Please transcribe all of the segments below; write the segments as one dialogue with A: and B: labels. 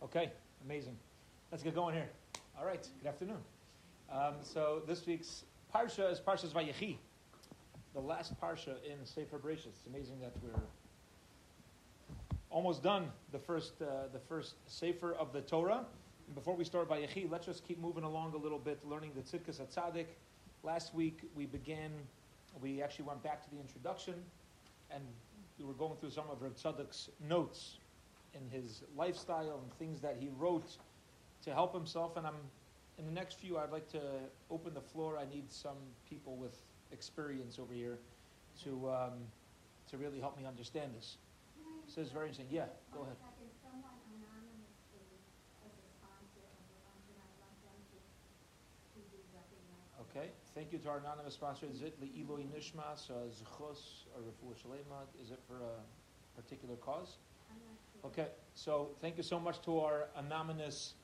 A: Okay, amazing. Let's get going here. All right, good afternoon. Um, so this week's parsha is Parshas Vayechi, the last parsha in Sefer Bereshit. It's amazing that we're almost done the first uh, the first Sefer of the Torah. And before we start Vayechi, let's just keep moving along a little bit, learning the Tzidkas HaTzadik. Last week we began, we actually went back to the introduction, and we were going through some of Rav Tzadok's notes in his lifestyle and things that he wrote to help himself. And I'm in the next few, I'd like to open the floor. I need some people with experience over here to um, to really help me understand this. So it's very interesting. Yeah, go ahead. Okay, thank you to our anonymous sponsor. Is it Nishmas, Zchos, or Shalema? Is it for a particular cause? Okay, so thank you so much to our anonymous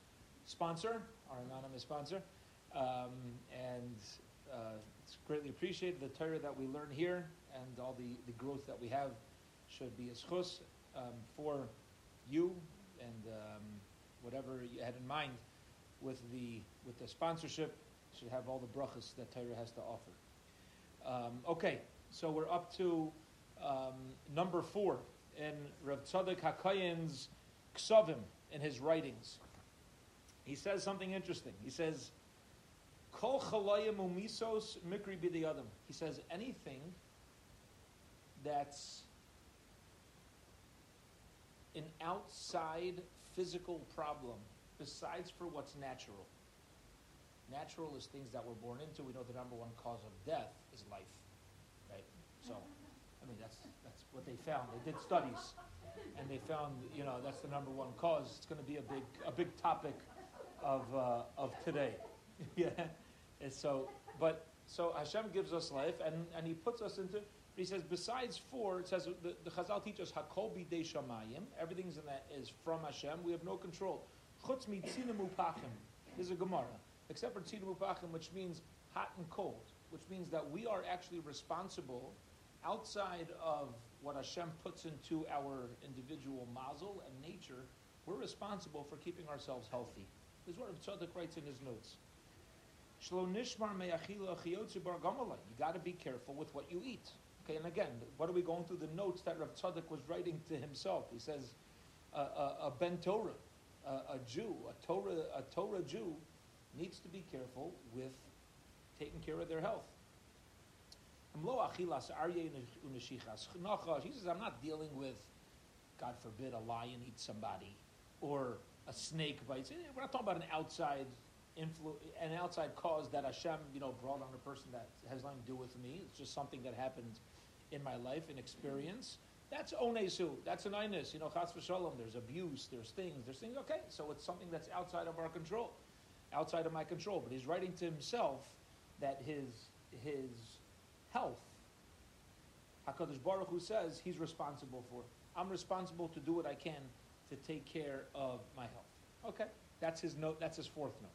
A: sponsor, our anonymous sponsor, um, and uh, it's greatly appreciated. The Torah that we learn here and all the, the growth that we have should be a schus um, for you and um, whatever you had in mind with the with the sponsorship should have all the brachas that Torah has to offer. Um, okay, so we're up to um, number four in Rav Tzadok HaKohen's Ksavim in his writings. He says something interesting. He says, Kol chalayim umisos mikri b'diyadim. He says anything that's an outside physical problem besides for what's natural. Natural is things that we're born into. We know the number one cause of death is life, right? So, I mean, that's that's what they found. They did studies, and they found, you know, that's the number one cause. It's going to be a big a big topic of uh, of today. yeah. And so, but so Hashem gives us life, and and He puts us into. He says, besides four, it says the, the Chazal teach us Hakol bidei shamayim. Everything's in that is from Hashem. We have no control. Chutz mitzinem upachim. Is a Gemara except for tzidum upachim, which means hot and cold, which means that we are actually responsible outside of what Hashem puts into our individual mazel and nature. We're responsible for keeping ourselves healthy. This is what Tzadok writes in his notes. You got to be careful with what you eat. Okay, and again, what are we going through the notes that Rav Tzadok was writing to himself? He says, a, a, a ben Torah, a, a Jew, a Torah, a Torah Jew needs to be careful with taking care of their health. He says, I'm not dealing with, God forbid, a lion eats somebody or a snake bites. Eh, we're not talking about an outside influ- an outside cause that Hashem, you know, brought on a person that has nothing to do with me. It's just something that happened in my life, an experience. That's onesu. That's an inus. You know, chas v'shalom. There's abuse. There's things. There's things. Okay, so it's something that's outside of our control outside of my control. But he's writing to himself that his his health, Hakadosh Baruch Hu says he's responsible for. I'm responsible to do what I can to take care of my health. Okay, that's his note. That's his fourth note.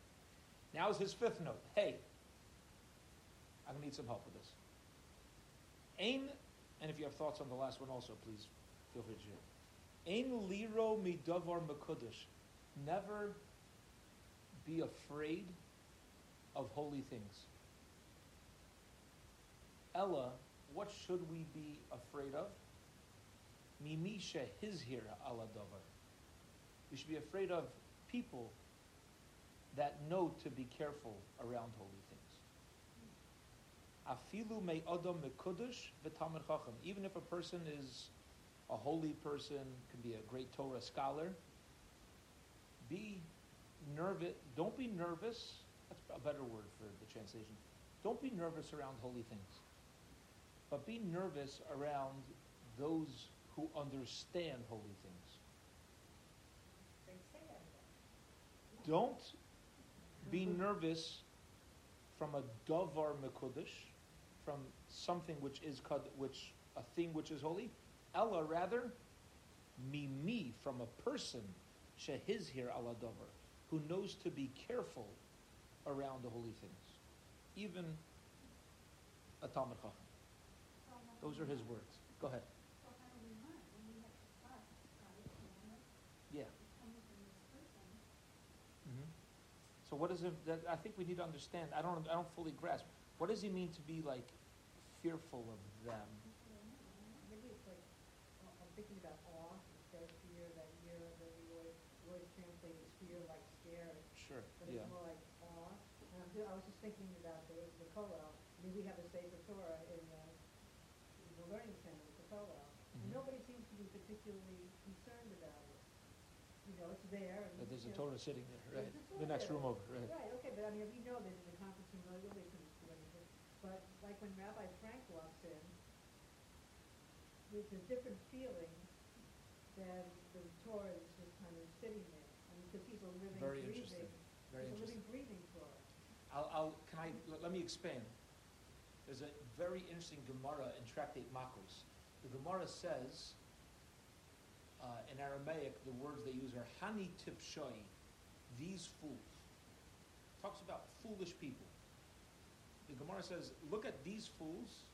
A: Now is his fifth note. Hey, I'm gonna need some help with this. Ain, and if you have thoughts on the last one also, please feel free to share. Ain liro midavar makudish. Never be afraid of holy things. Ella, what should we be afraid of? Mimisha hizhira ala davar. We should be afraid of people that know to be careful around holy things. Afilu me adam mekudush v'tamid chacham. Even if a person is a holy person, can be a great Torah scholar, be nervous. Don't be nervous. That's a better word for the translation. Don't be nervous around holy things, but be nervous around those who understand holy things. Don't be nervous from a davar mekudesh, from something which is which a thing which is holy. Ella rather, mimi from a person shehiz here ala davar who knows to be careful around the holy things, even a Talmud Chacham. Those are his words. Go ahead. Yeah. Mm-hmm. So what is it, that, I think we need to understand, I don't, I don't fully grasp, what does he mean to be like fearful of them?
B: Maybe it's like, I'm thinking about awe instead of fear, that year that we always, we translate as fear like scared,
A: Sure,
B: but
A: yeah.
B: it's more like awe. And I'm, ju- I was just thinking about the, the kollel, I mean, we have a Sefer Torah in the learning center with the and
A: Mhm.
B: nobody seems to be particularly concerned about it. You know, it's there and.
A: There's a
B: know,
A: Torah sitting there, right? The next
B: there.
A: room over, right?
B: Right, okay, but I mean, we know that in the conference room, nobody couldn't do anything. But like when Rabbi Frank walks in, there's a different feeling than the Torah is just kind of sitting there. I mean, because he's a living,
A: Very
B: breathing,
A: interesting, very
B: he's a living, breathing Torah.
A: I'll, I'll, can I, let, let me expand. There's a very interesting Gemara in Tractate Makos. The Gemara says, uh, in Aramaic, the words they use are Hani Tipshoi, these fools. Talks about foolish people. The Gemara says, look at these fools,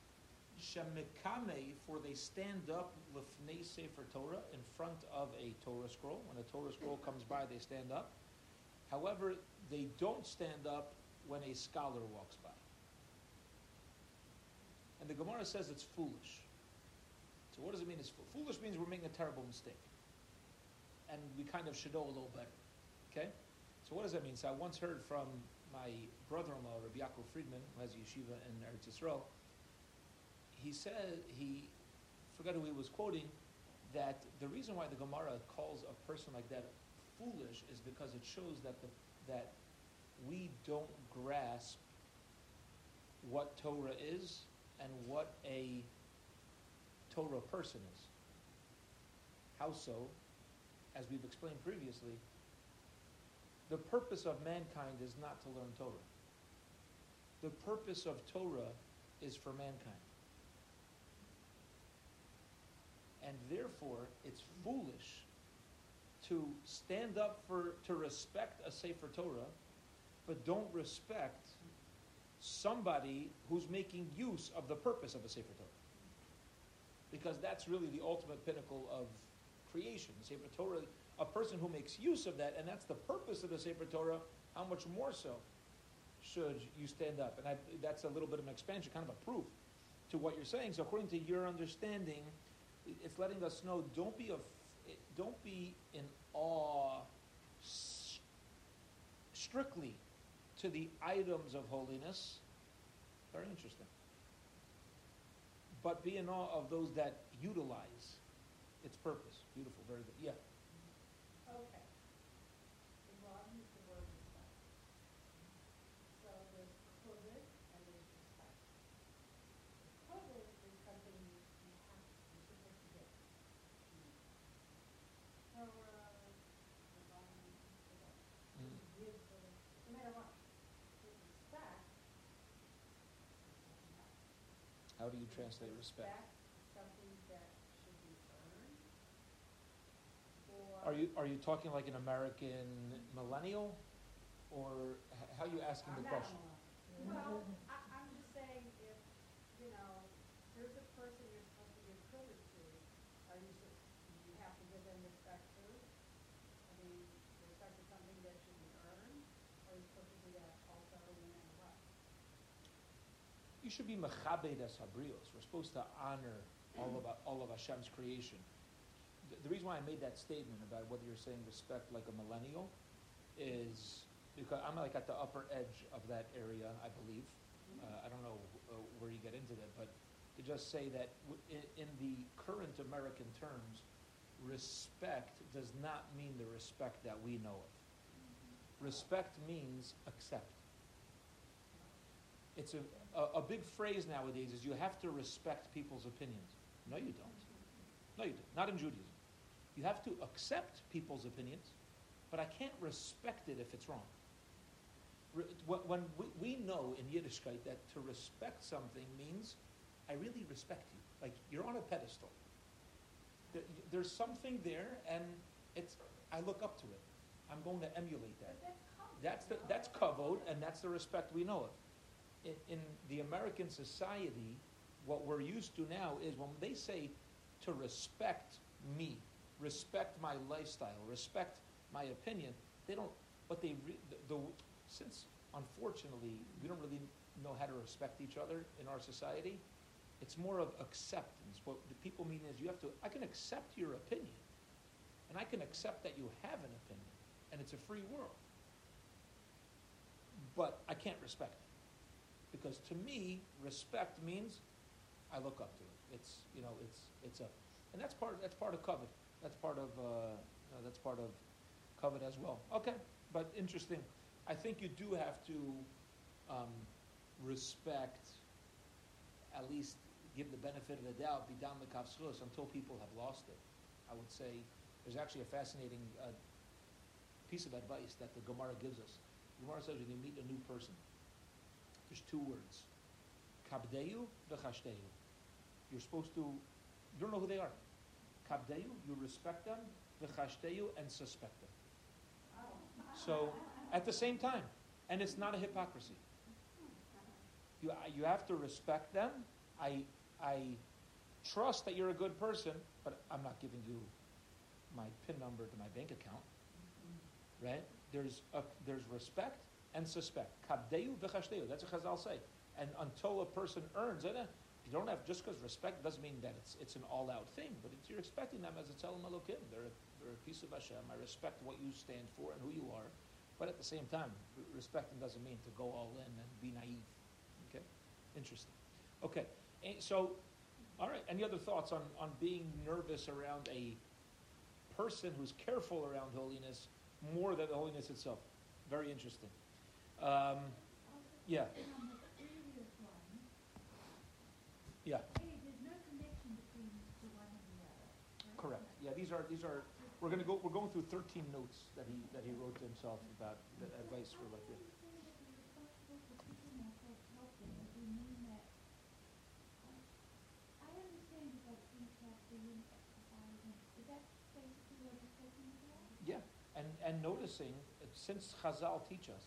A: Shemikame, for they stand up lifnei Sefer Torah, in front of a Torah scroll. When a Torah scroll comes by, they stand up. However, they don't stand up when a scholar walks by. And the Gemara says it's foolish. So what does it mean it's fool? Foolish means we're making a terrible mistake. And we kind of should know a little better. Okay? So what does that mean? So I once heard from my brother-in-law, Rabbi Yaakov Friedman, who has a yeshiva in Eretz Yisrael. He said, he, forgot who he was quoting, that the reason why the Gemara calls a person like that foolish is because it shows that the, that we don't grasp what Torah is and what a Torah person is. How so? As we've explained previously, the purpose of mankind is not to learn Torah. The purpose of Torah is for mankind. And therefore, it's foolish to stand up for, to respect a Sefer Torah, but don't respect somebody who's making use of the purpose of a Sefer Torah. Because that's really the ultimate pinnacle of creation. The Sefer Torah, a person who makes use of that, and that's the purpose of the Sefer Torah, how much more so should you stand up? And I, that's a little bit of an expansion, kind of a proof to what you're saying. So according to your understanding, it's letting us know don't be, af- don't be in awe strictly to the items of holiness. Very interesting. But be in awe of those that utilize its purpose. Beautiful, very good. Yeah.
B: Okay. It broadens the word respect. So there's kavod and there's respect. Kavod is something you you have, you're supposed to get. Torah, Rabbanim, whatever.
A: Mm.
B: You give the, no matter what. With respect,
A: How do you translate respect?
B: is something that should be earned. Or.
A: Are you are you talking like an American millennial, or h- how are you asking the
B: I'm not
A: question?
B: Well, I, I'm just saying if, you know, here's a person you're supposed to give privilege to, are you, you have to give them respect too? I mean, respect is something that should be earned, or are you supposed to do that also no matter what?
A: You should be mechabed as habrios. We're supposed to honor all of all of Hashem's creation. The, the reason why I made that statement about whether you're saying respect like a millennial is because I'm like at the upper edge of that area, I believe. Uh, I don't know uh, where you get into that, but to just say that w- in, the current American terms, respect does not mean the respect that we know of. Respect means accept. It's a, a, a big phrase nowadays is you have to respect people's opinions. No, you don't. No, you don't. Not in Judaism. You have to accept people's opinions, but I can't respect it if it's wrong. Re- When we, we know in Yiddishkeit that to respect something means I really respect you. Like you're on a pedestal. There, there's something there, and it's I look up to it. I'm going to emulate that.
B: That's
A: the, that's kavod, and that's the respect we know of. In, in the American society, what we're used to now is when they say to respect me, respect my lifestyle, respect my opinion, they don't. but they re, the, the since unfortunately we don't really know how to respect each other in our society, it's more of acceptance. What the people mean is you have to, I can accept your opinion, and I can accept that you have an opinion, and it's a free world. But I can't respect it. Because to me, respect means I look up to it. It's, you know, it's, it's a, and that's part, that's part of kavod. That's part of, uh, uh, that's part of kavod as well. Okay, but interesting. I think you do have to um, respect, at least give the benefit of the doubt, be down the kafschus until people have lost it. I would say there's actually a fascinating uh, piece of advice that the Gemara gives us. The Gemara says when you meet a new person, two words. Kabdeyu v'chashteyu. You're supposed to, you don't know who they are. Kabdeyu, you respect them, v'chashteyu, and suspect them. So, at the same time, and it's not a hypocrisy. You, you have to respect them. I, I trust that you're a good person, but I'm not giving you my PIN number to my bank account. Right? There's, a, there's respect and suspect. That's what Chazal say. And until a person earns it, eh, you don't have just because respect doesn't mean that it's it's an all out thing, but you're expecting them as a tzelem elokim. They're a, they're a piece of Hashem. I respect what you stand for and who you are, but at the same time, respecting doesn't mean to go all in and be naive. Okay, interesting. Okay, and so all right. Any other thoughts on on being nervous around a person who's careful around holiness more than the holiness itself? Very interesting. Um, yeah.
C: On the previous one,
A: Yeah.
C: hey, there's no connection between the one and the other. right?
A: Correct. Yeah, these are, these are, we're gonna go, we're going through thirteen notes that he, that he wrote to himself about the advice for like this.
C: How do you say that we're responsible for keeping ourselves healthy? Does it mean that, um, I understand about eating healthy and exercising, is that basically what you're talking about?
A: Yeah, and, and noticing, uh, since Chazal teach us,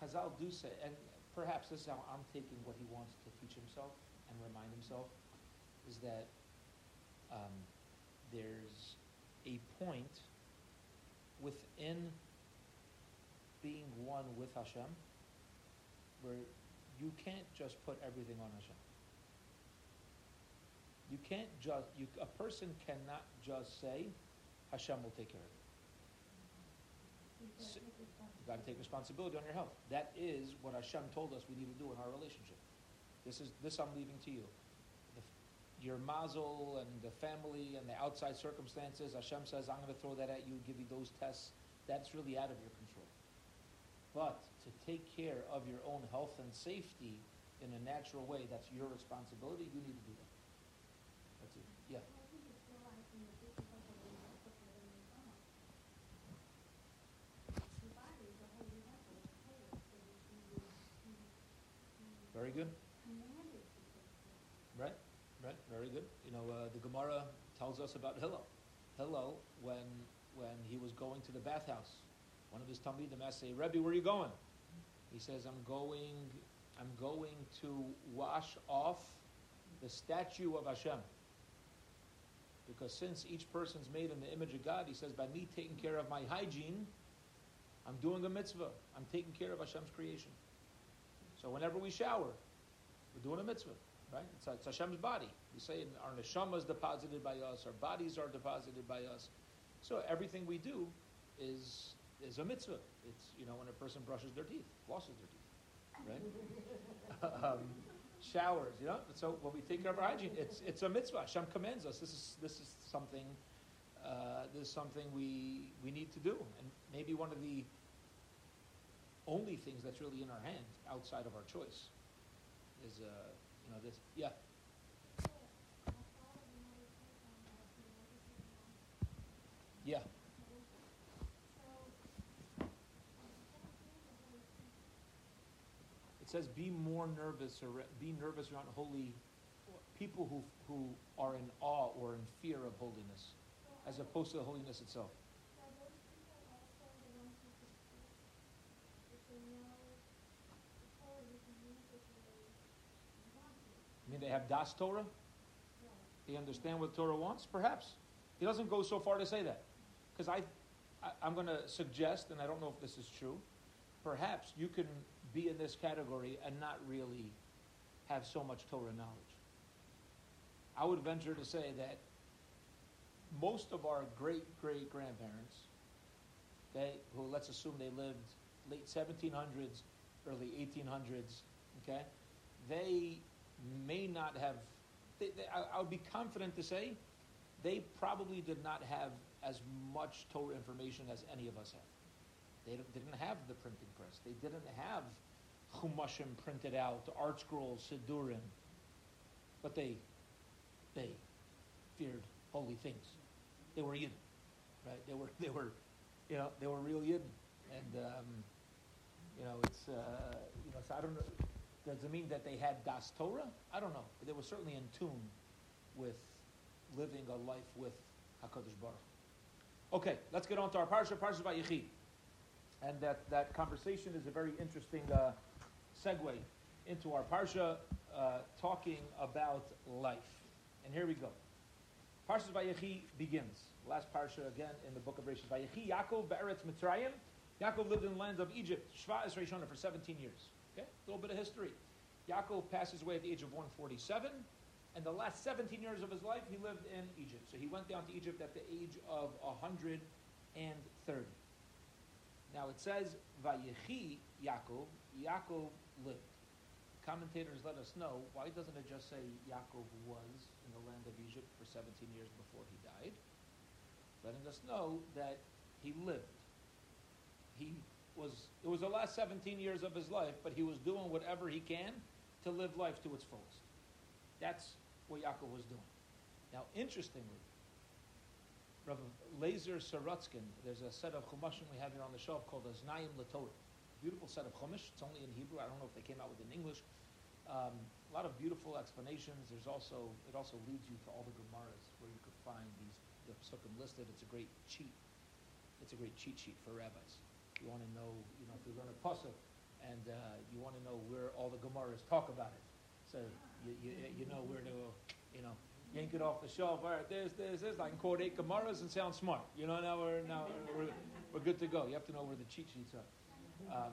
A: Chazal do say, and perhaps this is how I'm taking what he wants to teach himself and remind himself, is that, um, there's a point within being one with Hashem where you can't just put everything on Hashem. You can't just, you, a person cannot just say, Hashem will take care of it.
C: You've
A: You've got to take
C: responsibility.
A: responsibility on your health. That is what Hashem told us we need to do in our relationship. This is this I'm leaving to you. The, your mazel and the family and the outside circumstances, Hashem says, I'm going to throw that at you, give you those tests. That's really out of your control. But to take care of your own health and safety in a natural way, that's your responsibility. You need to do that. That's it. Yeah.
C: I think it's realizing that this is what the way you put it in your mouth. Your body is a holy vessel, it's holy, so that you, you, you
A: Very good. Right, right, very good. You know, uh, the Gemara tells us about Hillel. Hillel, when when he was going to the bathhouse, one of his talmidim asked, "Say, Rebbe, where are you going?" He says, "I'm going, I'm going to wash off the statue of Hashem." Because since each person's made in the image of God, he says, by me taking care of my hygiene, I'm doing a mitzvah. I'm taking care of Hashem's creation. So whenever we shower, we're doing a mitzvah, right? It's, it's Hashem's body. We say our neshama is deposited by us, our bodies are deposited by us. So everything we do is is a mitzvah. It's you know when a person brushes their teeth, flosses their teeth, right? um, showers, you know. So when we care of our hygiene, it's it's a mitzvah. Hashem commands us. This is this is something. Uh, this is something we we need to do, and maybe one of the only things that's really in our hands outside of our choice is uh, you know this yeah. Yeah. It says be more nervous or be nervous around holy people who who are in awe or in fear of holiness as opposed to the holiness itself I mean they have das Torah? He understand what Torah wants? Perhaps. He doesn't go so far to say that. Because I, I I'm going to suggest and I don't know if this is true perhaps you can be in this category and not really have so much Torah knowledge. I would venture to say that most of our great great grandparents, okay, who let's assume they lived late 1700s, early 1800s, okay, they may not have. They, they, I, I would be confident to say they probably did not have as much Torah information as any of us have. They didn't have the printing press. They didn't have Chumashim printed out, ArtScrolls, Sidurim. But they, they feared holy things. They were Yidden, right? They were, they were, you know, they were real Yidden. And, um, you know, it's, uh, you know, so I don't know. Does it mean that they had Das Torah? I don't know. But they were certainly in tune with living a life with HaKadosh Baruch. Okay, let's get on to our parsha, Parsha by Vayechi. And that, that conversation is a very interesting uh, segue into our parsha, uh, talking about life. And here we go. Parsha Vayechi begins. Last parsha again in the book of Rishon. Vayechi Yaakov Be'eretz Mitzrayim. Yaakov lived in the lands of Egypt, Shva Esrei for 17 years. Okay, a little bit of history. Yaakov passes away at the age of 147, and the last 17 years of his life he lived in Egypt. So he went down to Egypt at the age of 130. Now it says, Vayechi Yaakov, Yaakov lived. Commentators let us know, why doesn't it just say Yaakov was in the land of Egypt for 17 years before he died? Letting us know that he lived. He was, it was the last 17 years of his life, but he was doing whatever he can to live life to its fullest. That's what Yaakov was doing. Now, interestingly, Rav Lazer Sorotskin, there's a set of chumashim we have here on the shelf called the Oznaim LaTorah. Beautiful set of chumash. It's only in Hebrew. I don't know if they came out with it in English. Um, a lot of beautiful explanations. There's also it also leads you to all the Gemaras where you could find these the psukim listed. It's a great cheat. It's a great cheat sheet for rabbis. You want to know, you know, if you learn a pasuk and uh, you want to know where all the Gemaras talk about it, so you, you, you know where to, you know, yank it off the shelf. All right, there's, there's, there's. I can quote eight Gemaras and sound smart. You know, now we're now we're, we're good to go. You have to know where the cheat sheets are. Um,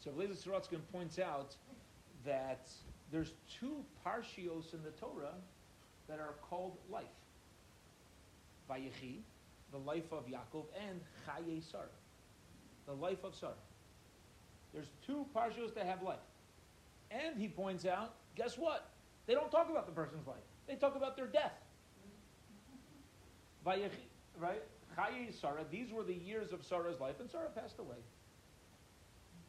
A: so Blazer Sorotskin points out that there's two parshios in the Torah that are called life. Vayechi, the life of Yaakov, and Chaye Sarah, the life of Sarah. There's two parshios that have life. And he points out, guess what? They don't talk about the person's life. They talk about their death. Right? Sarah, these were the years of Sarah's life, and Sarah passed away.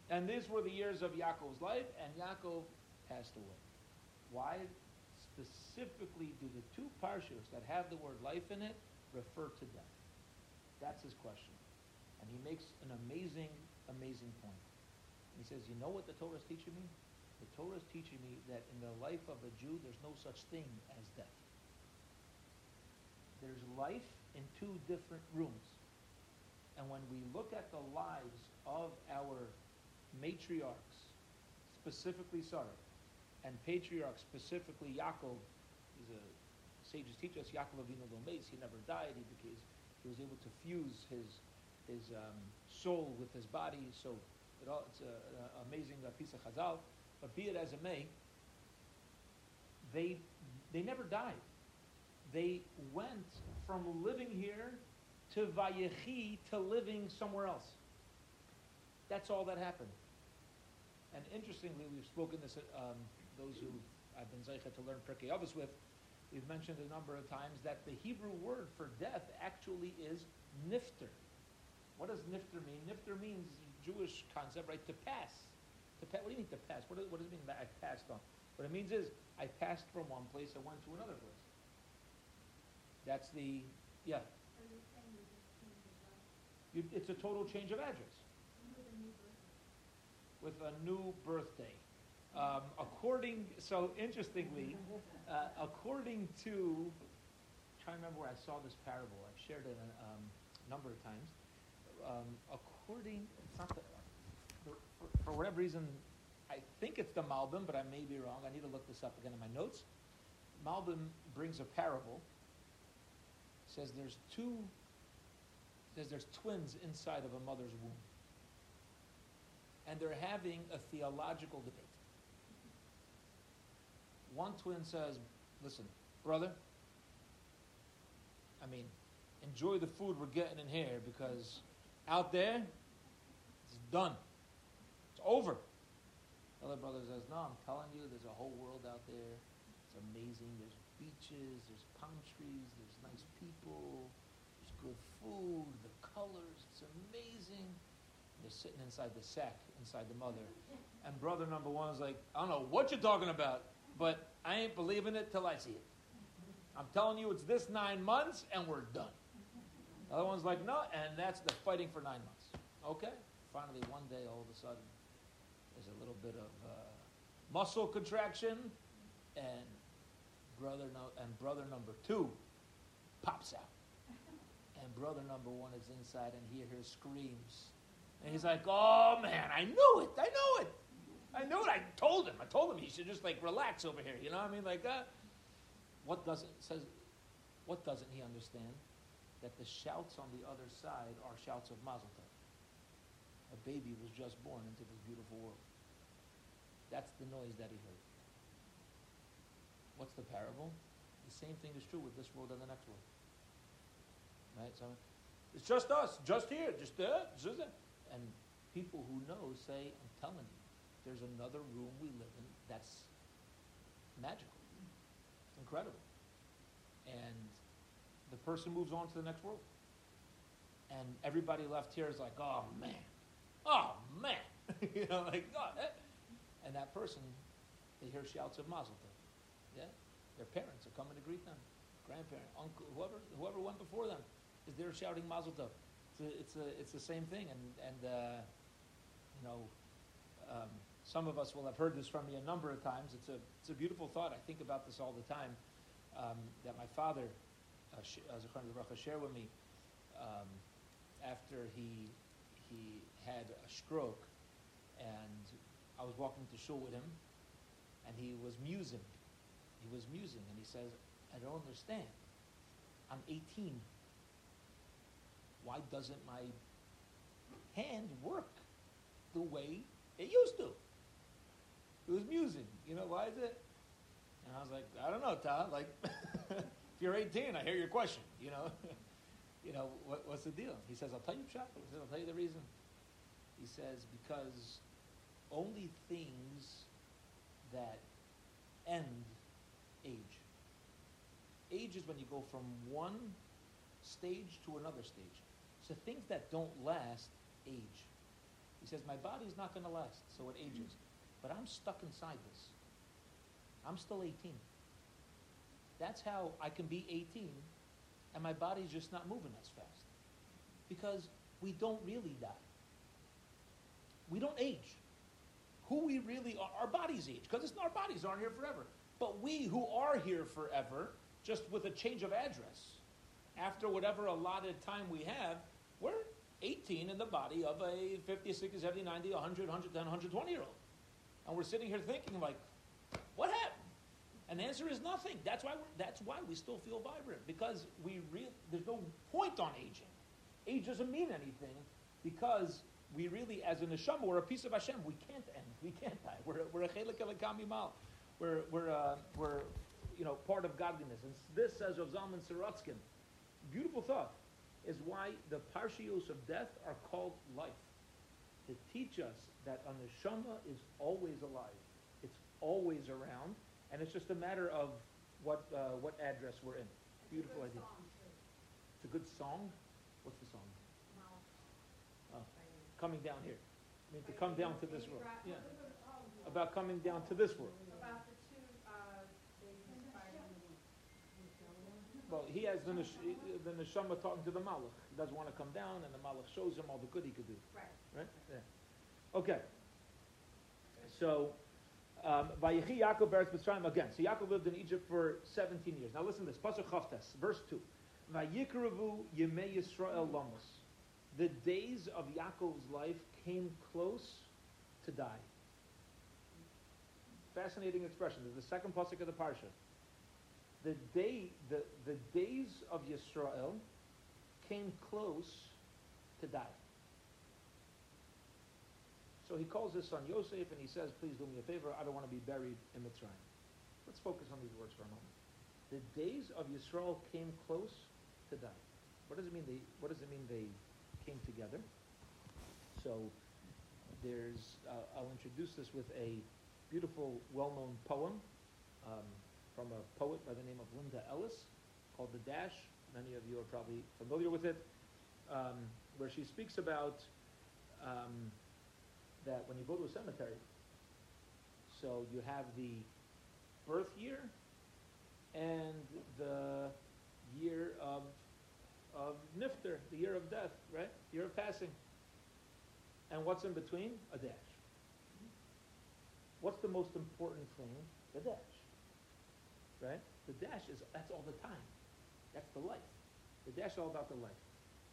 A: And these were the years of Yaakov's life, and Yaakov passed away. Why specifically do the two parshas that have the word life in it refer to death? That's his question. And he makes an amazing, amazing point. He says, You know what the Torah is teaching me? The Torah is teaching me that in the life of a Jew, there's no such thing as death. There's life in two different rooms. And when we look at the lives of our matriarchs, specifically Sarah, and patriarchs, specifically Yaakov, is a sages teach us Yaakov Avinu Lomes, he never died, he became, he was able to fuse his his um, soul with his body, so it all, it's an amazing uh, piece of chazal. But be it as it may, they they never died. They went from living here to Vayechi to living somewhere else. That's all that happened. And interestingly, we've spoken this, um, those who I've been zeichet to learn Pirkei Avos with, we've mentioned a number of times that the Hebrew word for death actually is nifter. What does nifter mean? Nifter means Jewish concept, right? To pass. To pa- what do you mean to pass? What does, what does it mean that I passed on? What it means is I passed from one place and went to another place. That's the, yeah. You, it's a total change of address.
B: with a new
A: birthday. Um, according, so interestingly, uh, according to, i trying to remember where I saw this parable. I've shared it a um, number of times. Um, according, it's not the, for, for, for whatever reason, I think it's the Malbim, but I may be wrong. I need to look this up again in my notes. Malbim brings a parable. Says there's two. Says there's twins inside of a mother's womb. and they're having a theological debate. One twin says, Listen, brother, I mean, enjoy the food we're getting in here because out there, it's done. It's over. The other brother says, No, I'm telling you, there's a whole world out there. It's amazing. There's beaches, there's palm trees, there's nice people, there's good food, the colors, it's amazing. They're sitting inside the sack, inside the mother. And brother number one is like, I don't know what you're talking about, but I ain't believing it till I see it. I'm telling you, it's this nine months, and we're done. The other one's like, no, and that's the fighting for nine months. Okay. Finally, one day, all of a sudden, there's a little bit of uh, muscle contraction, and brother no, and brother number two pops out, and brother number one is inside, and he hears screams, and he's like, "Oh man, I knew it! I knew it! I knew it! I told him! I told him he should just like relax over here. You know what I mean? Like, uh, what doesn't says, what doesn't he understand? That the shouts on the other side are shouts of Mazel Tov. A baby was just born into this beautiful world. That's the noise that he heard. What's the parable? The same thing is true with this world and the next world. Right? So it's just us, just here, just there, just there. And people who know say, I'm telling you, there's another room we live in that's magical. Incredible. And person moves on to the next world. And everybody left here is like, oh man, oh man. you know, like, oh, eh. And that person, they hear shouts of Mazel Tov. Yeah? Their parents are coming to greet them. Grandparent, uncle, whoever, whoever went before them is there shouting Mazel Tov. It's a, it's a, it's the same thing. And, and uh, you know, um, some of us will have heard this from me a number of times. It's a, it's a beautiful thought. I think about this all the time. Um, that my father, sh- uh, shared with me um, after he, he had a stroke. And I was walking to shul with him, and he was musing. He was musing, and he says, I don't understand. I'm 18. Why doesn't my hand work the way it used to? It was musing. You know, why is it? And I was like, I don't know, Todd. Like, you're 18, I hear your question. You know, you know what, what's the deal? He says, I'll tell you, Chuck. He says, I'll tell you the reason. He says because only things that end age. Age is when you go from one stage to another stage. So things that don't last age. He says, My body's not going to last, so it ages. Mm. But I'm stuck inside this. I'm still 18. That's how I can be 18 and my body's just not moving as fast. Because we don't really die. We don't age. Who we really are, our bodies age, because our bodies aren't here forever. But we who are here forever, just with a change of address, after whatever allotted time we have, we're 18 in the body of a 50, 60, 70, 90, 100, 110, 120 year old. And we're sitting here thinking, like, what happened? And the answer is nothing. That's why, that's why we still feel vibrant, because we re- there's no point on aging. Age doesn't mean anything because we really, as a neshama, we're a piece of Hashem. We can't end. We can't die. We're, we're a chelik mal. We're, we're, uh, we're, you know, part of godliness. And this, says Rav Zalman Sorotzkin, beautiful thought, is why the parshios of death are called life. To teach us that a neshama is always alive. It's always around. And it's just a matter of what, uh, what address we're in.
B: It's a
A: Beautiful
B: good
A: idea.
B: song, too.
A: It's a good song. What's the song?
B: Mal-
A: Oh, coming down here. I mean, to come down to this world. Yeah. About coming down to this world.
B: About the two, uh.
A: Well, he has the, nesh- the neshama talking to the malach. He doesn't want to come down, and the malach shows him all the good he could do.
B: Right.
A: Right? Yeah. Okay. So, um, Vayechi Yaakov Beretz Mitzrayim again. So Yaakov lived in Egypt for 17 years. Now listen to this. Pasuk Chavtes, verse 2. Vayikrevu Yemei Yisrael Lamos. The days of Yaakov's life came close to die. Fascinating expression. This is the second pasuk of the parsha. The day, the, the days of Yisrael came close to die. So he calls his son Yosef and he says, please do me a favor, I don't want to be buried in Mitzrayim. Let's focus on these words for a moment. The days of Yisrael came close to die. What does it mean they, what does it mean they came together? So there's, uh, I'll introduce this with a beautiful, well-known poem um, from a poet by the name of Linda Ellis called The Dash. Many of you are probably familiar with it, um, where she speaks about um, that when you go to a cemetery, so you have the birth year and the year of of nifter, the year of death, right? Year of passing. And what's in between? A dash. What's the most important thing? The dash. Right? The dash is, that's all the time. That's the life. The dash is all about the life.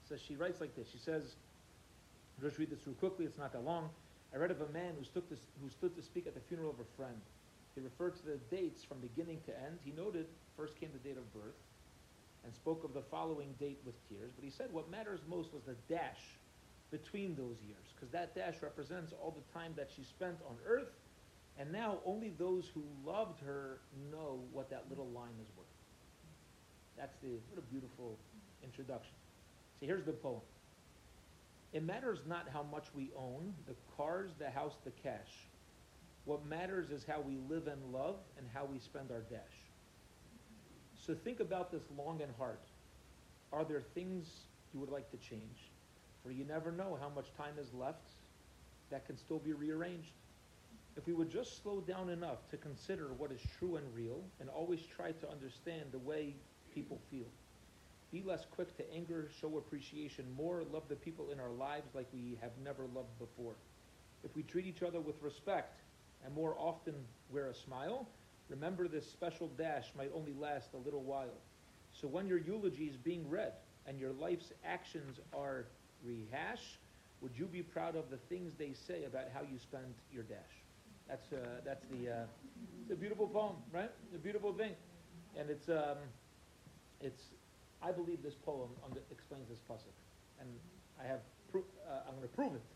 A: So she writes like this. She says, just read this through quickly, it's not that long. I read of a man who stood, to, who stood to speak at the funeral of a friend. He referred to the dates from beginning to end. He noted, first came the date of birth, and spoke of the following date with tears. But he said what matters most was the dash between those years, because that dash represents all the time that she spent on earth, and now only those who loved her know what that little line is worth. That's the, what a beautiful introduction. So here's the poem. It matters not how much we own, the cars, the house, the cash. What matters is how we live and love and how we spend our dash. So think about this long and hard. Are there things you would like to change? For you never know how much time is left that can still be rearranged. If we would just slow down enough to consider what is true and real and always try to understand the way people feel. Be less quick to anger, show appreciation more, love the people in our lives like we have never loved before. If we treat each other with respect and more often wear a smile, remember this special dash might only last a little while. So when your eulogy is being read and your life's actions are rehashed, would you be proud of the things they say about how you spend your dash? That's uh, that's the uh, it's a beautiful poem, right? A beautiful thing, and it's um, it's I believe this poem explains this pasuk, and I have pro- uh, I'm going to prove it,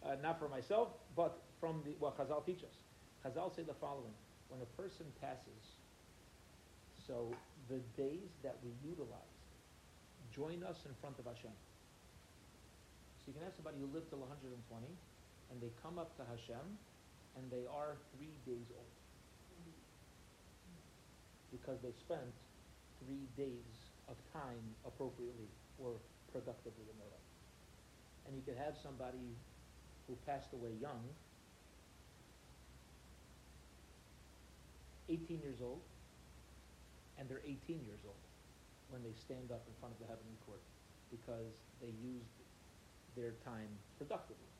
A: uh, not for myself, but from the what Chazal teach us. Chazal say the following: When a person passes, so the days that we utilize join us in front of Hashem. So you can have somebody who lived till 120, and they come up to Hashem, and they are three days old because they spent three days of time appropriately or productively in their life. And you could have somebody who passed away young, 18 years old, and they're 18 years old when they stand up in front of the heavenly court because they used their time productively.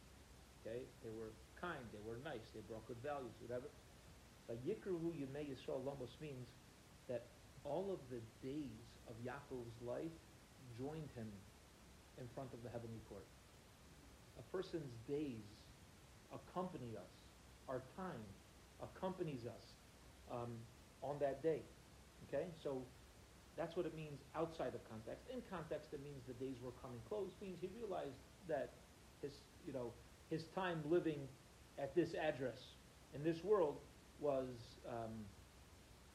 A: Okay? They were kind, they were nice, they brought good values, whatever. But Yikruhu Yemei Yisrael almost means that all of the days of Yaakov's life joined him in front of the heavenly court. A person's days accompany us. Our time accompanies us um, on that day. Okay? So that's what it means outside of context. In context, it means the days were coming close. Means he realized that his, you know, his time living at this address in this world was um,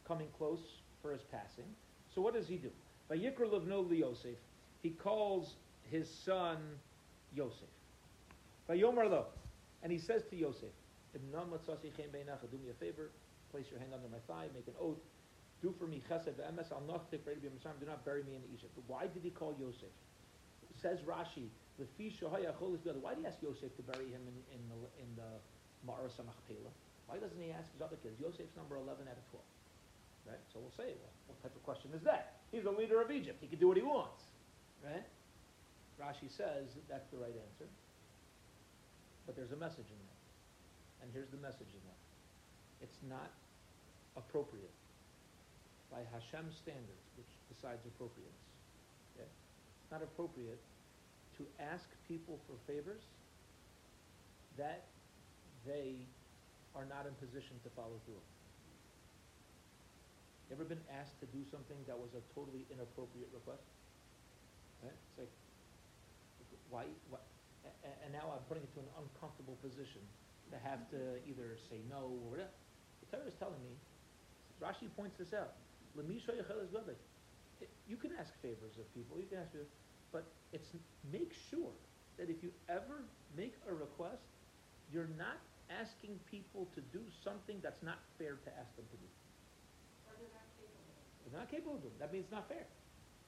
A: coming close for his passing. So what does he do? Vayikra Livno Yosef. He calls his son Yosef. Vayomar lo. And he says to Yosef, do me a favor, place your hand under my thigh, make an oath, do for me chesed ve'emes, I'll not take ready do not bury me in Egypt. But why did he call Yosef? Says Rashi, why did he ask Yosef to bury him in, in the, in the? Why doesn't he ask his other kids? Yosef's number 11 out of 12. Right? So we'll say, well, what type of question is that? He's the leader of Egypt. He can do what he wants. Right? Rashi says that that's the right answer. But there's a message in that. And here's the message in that. It's not appropriate by Hashem's standards, which decides appropriateness. Okay? It's not appropriate to ask people for favors that they are not in position to follow through. Ever been asked to do something that was a totally inappropriate request? Right? It's like, why, why, and now I'm putting it to an uncomfortable position to have to either say no or whatever. The Torah is telling me, Rashi points this out. You can ask favors of people, you can ask favors, but it's, make sure that if you ever make a request, you're not asking people to do something that's not fair to ask them to do.
B: They're not capable.
A: Of doing, that means it's not fair,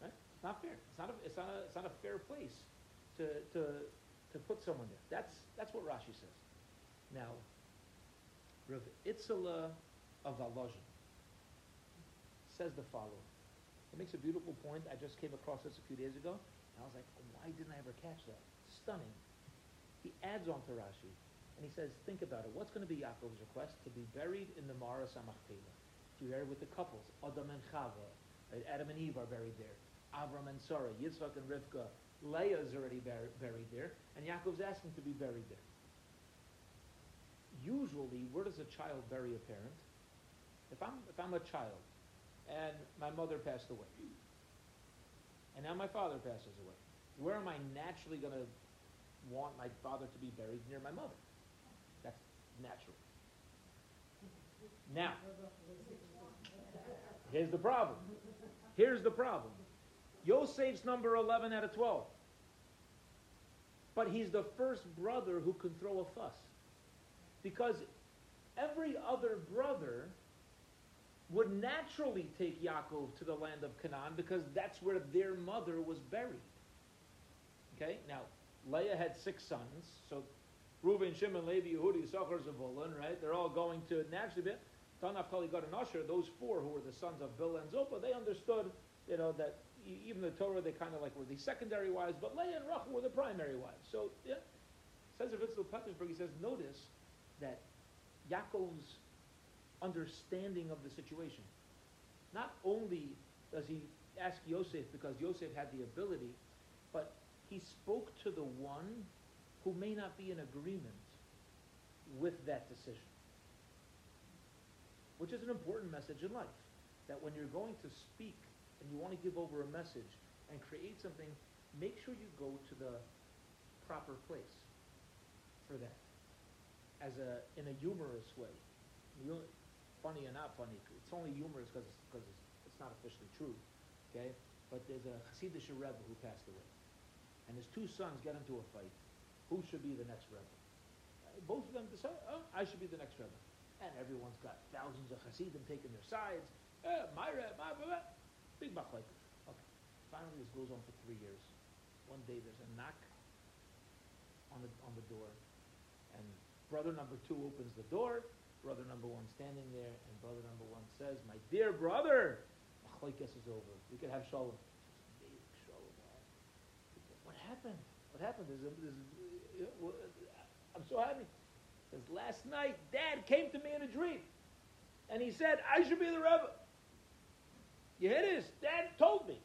A: right? It's not fair. It's not a, it's not a, it's not a fair place to, to, to put someone there. That's, that's what Rashi says. Now, Rav Itzela of Volozhin says the following. It makes a beautiful point. I just came across this a few days ago, and I was like, why didn't I ever catch that? Stunning. He adds on to Rashi, and he says, think about it. What's going to be Yaakov's request? To be buried in the Maaras HaMachpela. Buried with the couples, Adam and Chava. Adam and Eve are buried there. Avram and Sarah, Yitzchak and Rivka. Leah is already bur- buried there, and Yaakov's asking to be buried there. Usually, where does a child bury a parent? If I'm, if I'm a child, and my mother passed away, and now my father passes away, where am I naturally going to want my father to be buried near my mother? That's natural. Now, here's the problem. Here's the problem. Yosef's number 11 out of 12. But he's the first brother who can throw a fuss. Because every other brother would naturally take Yaakov to the land of Canaan because that's where their mother was buried. Okay? Now, Leah had six sons, so Reuben, Shimon, Levi, Yehudi, Issachar, Zebulun, right? They're all going to naturally be. Dan, Naphtali, Gad, and those four who were the sons of Bilhah and Zilpah, they understood, you know, that even the Torah, they kind of like were the secondary wives, but Leah and Rachel were the primary wives. So, yeah, says Rav Itzel Petersburg, he says, notice that Yaakov's understanding of the situation. Not only does he ask Yosef because Yosef had the ability, but he spoke to the one who may not be in agreement with that decision. Which is an important message in life. That when you're going to speak and you want to give over a message and create something, make sure you go to the proper place for that. As a, in a humorous way. You, funny or not funny, it's only humorous because because it's, it's not officially true, okay? But there's a Hasidic Rebbe who passed away, and his two sons get into a fight. Who should be the next Rebbe? Uh, Both of them decide, oh, I should be the next Rebbe, and everyone's got thousands of Hasidim taking their sides. Uh, my Rebbe, my Rebbe, big machlekes. Okay, finally this goes on for three years. One day there's a knock on the on the door, and brother number two opens the door. Brother number one standing there, and brother number one says, "My dear brother, machlekes is over. We can have shalom." What happened? What happened? There's a, there's a, uh, I'm so happy. Because last night, Dad came to me in a dream, and he said, "I should be the rebbe." You hear this? Dad told me.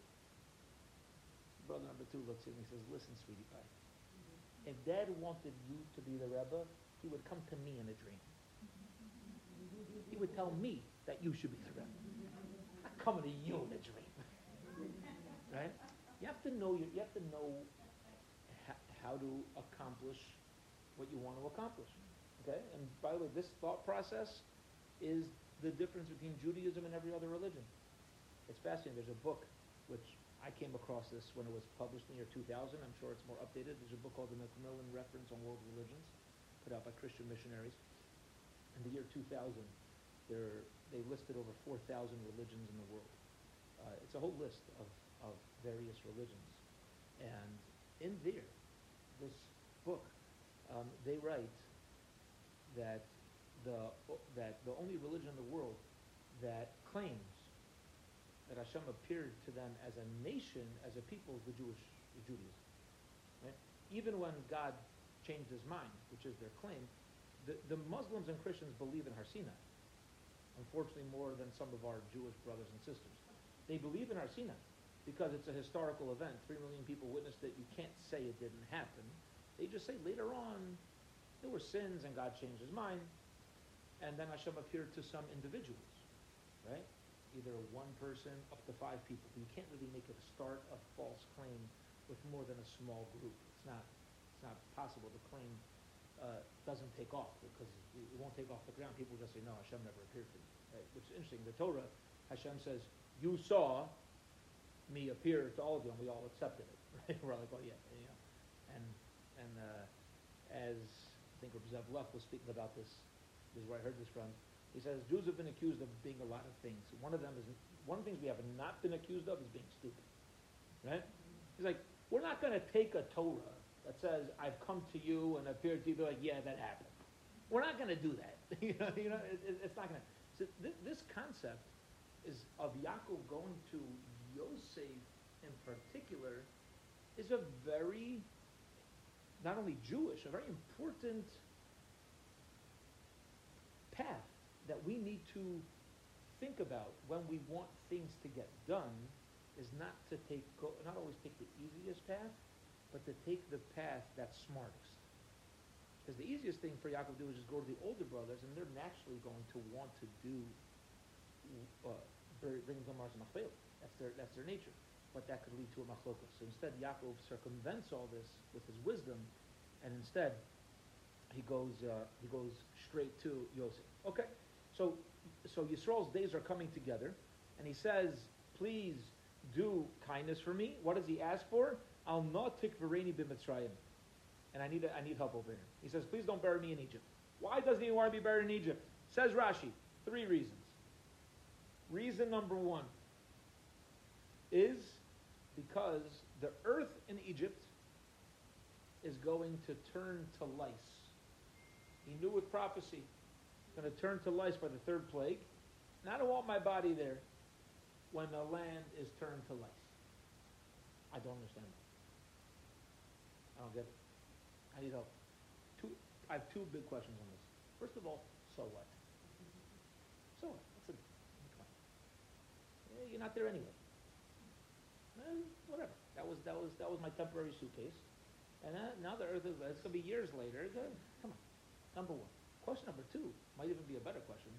A: Brother number two looks at me and says, "Listen, sweetie pie. If Dad wanted you to be the rebbe, he would come to me in a dream." He would tell me that you should be the Rebbe. Not coming to you in a dream. right? You have to know you have to know how to accomplish what you want to accomplish. Okay? And by the way, this thought process is the difference between Judaism and every other religion. It's fascinating. There's a book which I came across this when it was published in the year 2000. I'm sure it's more updated. There's a book called the Macmillan Reference on World Religions, put out by Christian missionaries. In the year 2000, there, they listed over 4,000 religions in the world. Uh, it's a whole list of, of various religions. And in there, this book, um, they write that the, that the only religion in the world that claims that Hashem appeared to them as a nation, as a people, is the Jewish is Judaism. Right? Even when God changed his mind, which is their claim, the, the Muslims and Christians believe in Har Sinai. Unfortunately, more than some of our Jewish brothers and sisters. They believe in Har Sinai because it's a historical event. Three million people witnessed it. You can't say it didn't happen. They just say later on there were sins and God changed his mind. And then Hashem appeared to some individuals, right? Either one person up to five people. You can't really make a start a false claim with more than a small group. It's not, it's not possible. the claim uh, doesn't take off because it won't take off the ground. People just say, no, Hashem never appeared to me. Right? Which is interesting. The Torah, Hashem says, you saw me appear to all of you, and we all accepted it. Right? We're like, oh yeah, know. And and uh, as think Zev Luck was speaking about this, this is where I heard this from. He says Jews have been accused of being a lot of things. One of them is one of the things we have not been accused of is being stupid. Right? He's like, we're not going to take a Torah that says I've come to you and appeared to you. Be like, yeah, that happened. We're not going to do that. you know, you know, it, it's not going to. So th- this concept is of Yaakov going to Yosef in particular is a very not only Jewish, a very important path that we need to think about when we want things to get done is not to take not always take the easiest path, but to take the path that's smartest. Because the easiest thing for Yaakov to do is just go to the older brothers, and they're naturally going to want to do uh, bring Gomars and Machpelah. That's their that's their nature. But that could lead to a machlokas. So instead, Yaakov circumvents all this with his wisdom, and instead, he goes uh, he goes straight to Yosef. Okay, so so Yisrael's days are coming together, and he says, "Please do kindness for me." What does he ask for? I'll not take Vereni b'Mitzrayim, and I need I need help over here. He says, "Please don't bury me in Egypt." Why doesn't he want to be buried in Egypt? Says Rashi, three reasons. Reason number one is because the earth in Egypt is going to turn to lice. He knew with prophecy, going to turn to lice by the third plague. And I don't want my body there when the land is turned to lice. I don't understand that. I don't get it. I need help. Two, I have two big questions on this. First of all, so what? So what? Eh, You're not there anyway. Eh, whatever. That was that was that was my temporary suitcase. And now the earth is it's gonna be years later. Come on. Number one. Question number two might even be a better question.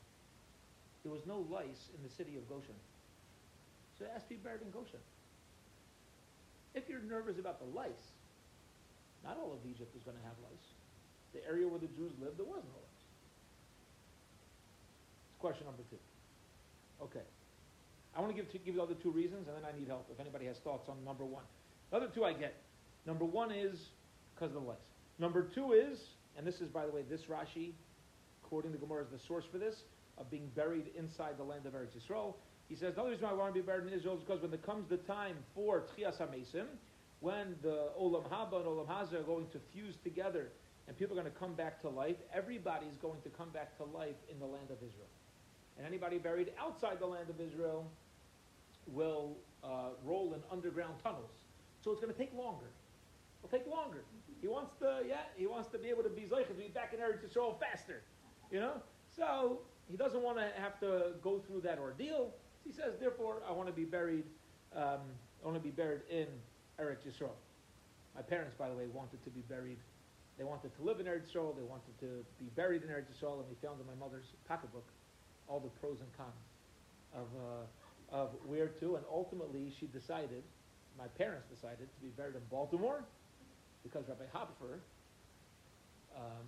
A: There was no lice in the city of Goshen. So it has to be buried in Goshen. If you're nervous about the lice, not all of Egypt is going to have lice. The area where the Jews lived, there was no lice. Question number two. Okay. I want to give, give you the other two reasons, and then I need help if anybody has thoughts on number one. The other two I get. Number one is because of the lice. Number two is, and this is, by the way, this Rashi, quoting the Gemara as the source for this, of being buried inside the land of Eretz Yisrael. He says, the other reason I want to be buried in Israel is because when it comes the time for Tchias HaMesim, when the Olam Haba and Olam Hazeh are going to fuse together and people are going to come back to life, everybody's going to come back to life in the land of Israel. And anybody buried outside the land of Israel will uh, roll in underground tunnels. So it's going to take longer. It'll take longer. He wants to, yeah, he wants to be able to be Zeicha, to be back in Eretz Yisrael faster, you know? So he doesn't want to have to go through that ordeal. He says, therefore, I want to be buried, um, I want to be buried in Eretz Yisrael. My parents, by the way, wanted to be buried. They wanted to live in Eretz Yisrael. They wanted to be buried in Eretz Yisrael, and we found in my mother's pocketbook all the pros and cons of uh, of where to. And ultimately, she decided, my parents decided, to be buried in Baltimore because Rabbi Hopfer, um,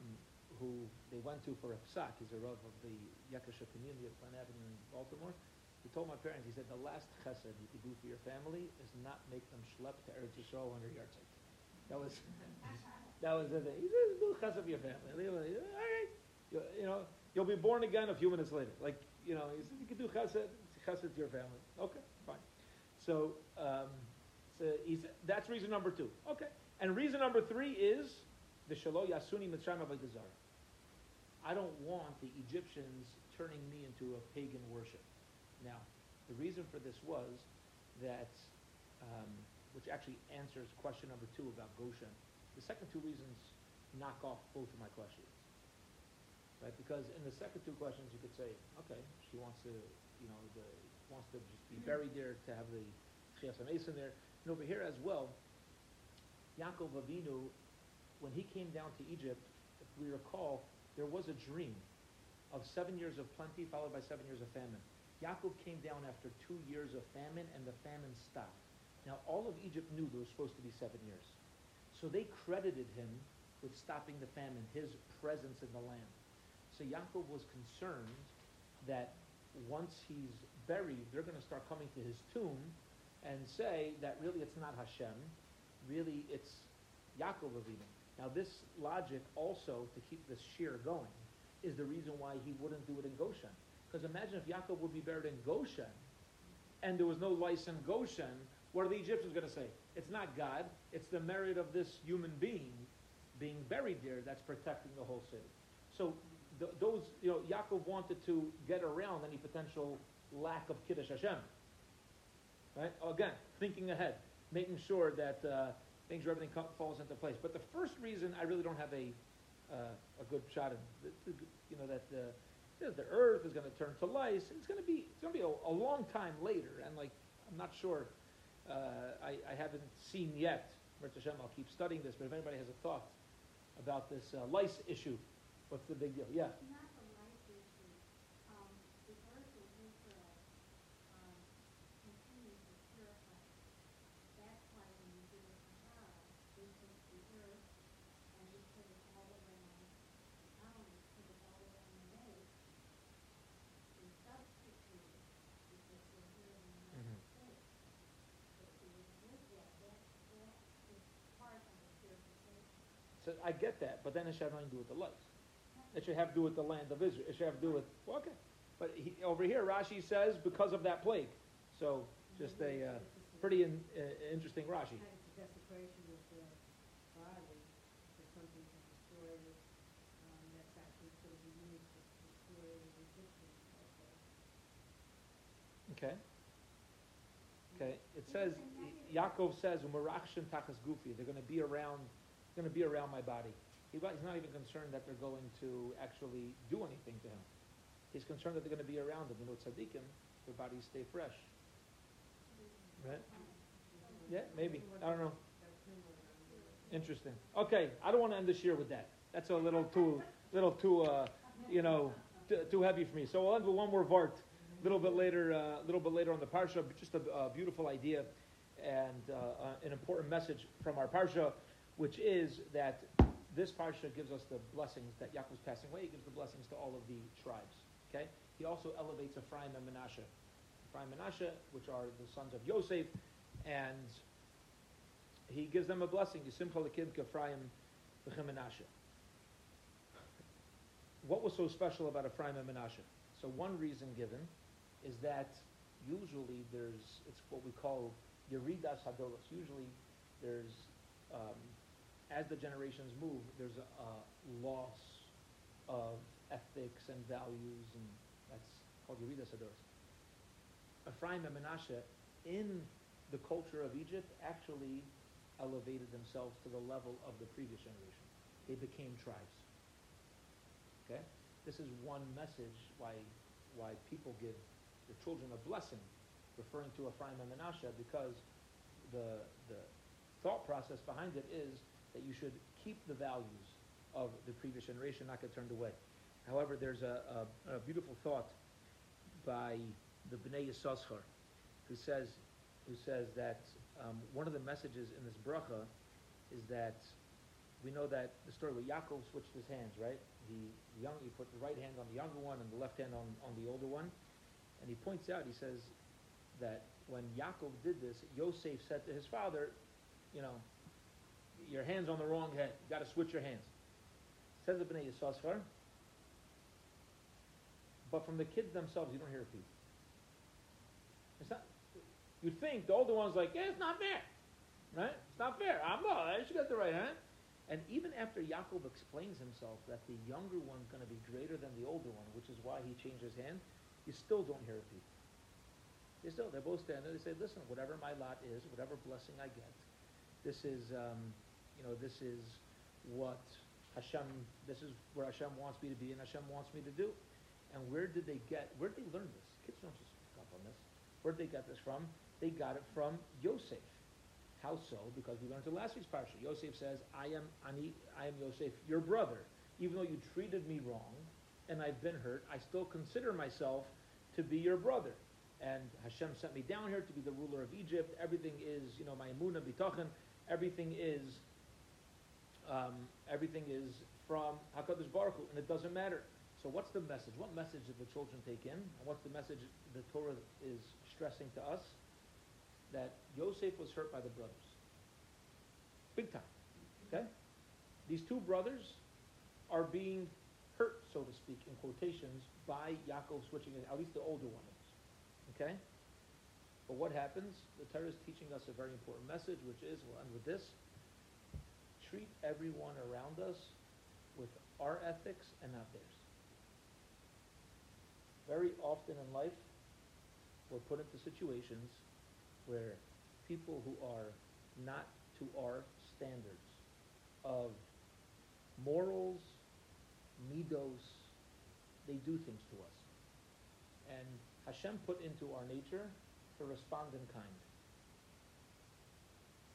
A: who they went to for a psak, he's a rav of the Yakasha community of Glen Avenue in Baltimore. He told my parents, he said, the last chesed you could do for your family is not make them schlep to Eretz Yisrael their yahrzeit. That was, that was the thing. He said, do chesed for your family. All right, you, you know, you'll be born again a few minutes later. Like, you know, he said, you can do chesed, to your family. Okay, fine. So, um, so that's reason number two. Okay. And reason number three is the Shalo Yasuni Mitzrayim. I don't want the Egyptians turning me into a pagan worship. Now, the reason for this was that, um, which actually answers question number two about Goshen. The second two reasons knock off both of my questions. Right? Because in the second two questions, you could say, okay, she wants to, you know, the, wants to just be buried there, to have the Chias HaMesim there. And over here as well, Yaakov Avinu, when he came down to Egypt, if we recall, there was a dream of seven years of plenty followed by seven years of famine. Yaakov came down after two years of famine, and the famine stopped. Now, all of Egypt knew there was supposed to be seven years. So they credited him with stopping the famine, his presence in the land. So Yaakov was concerned that once he's buried, they're going to start coming to his tomb and say that really it's not Hashem, really it's Yaakov Avinu. Now this logic also to keep this shear going is the reason why he wouldn't do it in Goshen. Because imagine if Yaakov would be buried in Goshen and there was no lice in Goshen, what are the Egyptians going to say? It's not God, it's the merit of this human being being buried there that's protecting the whole city. So th- those, you know, Yaakov wanted to get around any potential lack of Kiddush Hashem. Right? Again, thinking ahead, making sure that uh, things, everything co- falls into place. But the first reason I really don't have a uh, a good shot in, you know, that the that the earth is going to turn to lice. It's going to be it's going to be a, a long time later, and like I'm not sure. Uh, I, I haven't seen yet. Hashem, I'll keep studying this. But if anybody has a thought about this uh, lice issue, what's the big deal? Yeah.
B: Not the life issue, um, the earth of Israel, um, continues to purify. That's why when you do a Sahara, we take the earth and we put it all around, not only put it all around the lake, we substitute it because we're here in the United
A: Mhm.
B: States. But we would live there, that, that is part of the purification.
A: So I get that, but then it should have nothing to do with the lice. It should have to do with the land of Israel. It should have to do with well, okay. But he, over here, Rashi says because of that plague. So just a uh, pretty in, uh, interesting Rashi.
D: Kind of desecration of the body for something to destroy it. Um, that's actually going to be used to destroy the Egyptians also.
A: Okay. Okay. It says Yaakov says Merachashin tachas gufi. They're going to be around. Going to be around my body. He, he's not even concerned that they're going to actually do anything to him. He's concerned that they're going to be around him. You know, tzaddikim, their bodies stay fresh. Right? Yeah, maybe. I don't know. Interesting. Okay, I don't want to end this year with that. That's a little too, little too, uh, you know, t- too heavy for me. So I'll end with one more vart. A little bit later, a little bit later on the parsha. but Just a, a beautiful idea and uh, uh, an important message from our parsha, which is that this parsha gives us the blessings that Yaakov's passing away. He gives the blessings to all of the tribes. Okay. He also elevates Ephraim and Menashe. Ephraim and Menashe, which are the sons of Yosef, and he gives them a blessing. Yisimcha lekid Ephraim Menashe. What was so special about Ephraim and Menashe? So one reason given is that usually there's it's what we call yeridas hadoros. Usually there's um, as the generations move, there's a, a loss of ethics and values, and that's called yeridas hadoros. Ephraim and Menashe in the culture of Egypt actually elevated themselves to the level of the previous generation. They became tribes. Okay? This is one message why why people give their children a blessing, referring to Ephraim and Menashe, because the the thought process behind it is that you should keep the values of the previous generation, not get turned away. However, there's a, a, a beautiful thought by the Bnei Yissaschar, who says, who says that um, one of the messages in this bracha is that we know that the story where Yaakov switched his hands, right? The young, he put the right hand on the younger one and the left hand on, on the older one, and he points out, he says that when Yaakov did this, Yosef said to his father, you know, your hand's on the wrong head. You got to switch your hands. Says the Bnei Yissaschar, but from the kids themselves, you don't hear a peep. It's not. You think the older one's like, yeah, it's not fair, right? It's not fair. I'm not. I should get the right hand. And even after Yaakov explains himself that the younger one's going to be greater than the older one, which is why he changed his hand, you still don't hear a peep. They still, they're both standing there. They say, listen, whatever my lot is, whatever blessing I get, this is, um, you know, this is what Hashem, this is where Hashem wants me to be and Hashem wants me to do. And where did they get, where did they learn this? Kids don't just pick up on this. Where did they get this from? They got it from Yosef. How so? Because we learned in last week's parsha. Yosef says, I am Ani, I am Yosef, your brother. Even though you treated me wrong and I've been hurt, I still consider myself to be your brother. And Hashem sent me down here to be the ruler of Egypt. Everything is, you know, my emunah bitachon. Everything is, um, everything is from Hakadosh Baruch Hu, and it doesn't matter. So what's the message? What message did the children take in? And what's the message the Torah is stressing to us? That Yosef was hurt by the brothers. Big time. Okay? These two brothers are being hurt, so to speak, in quotations, by Yaakov switching it, at least the older one is. Okay? But what happens? The Torah is teaching us a very important message, which is, we'll end with this, treat everyone around us with our ethics and not theirs. Very often in life, we're put into situations where people who are not to our standards of morals, midos, they do things to us. And Hashem put into our nature to respond in kind.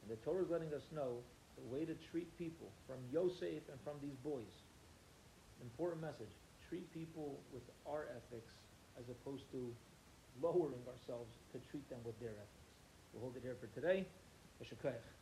A: And the Torah is letting us know the way to treat people from Yosef and from these boys. Important message. Treat people with our ethics as opposed to lowering ourselves to treat them with their ethics. We'll hold it here for today. Yasher Koach.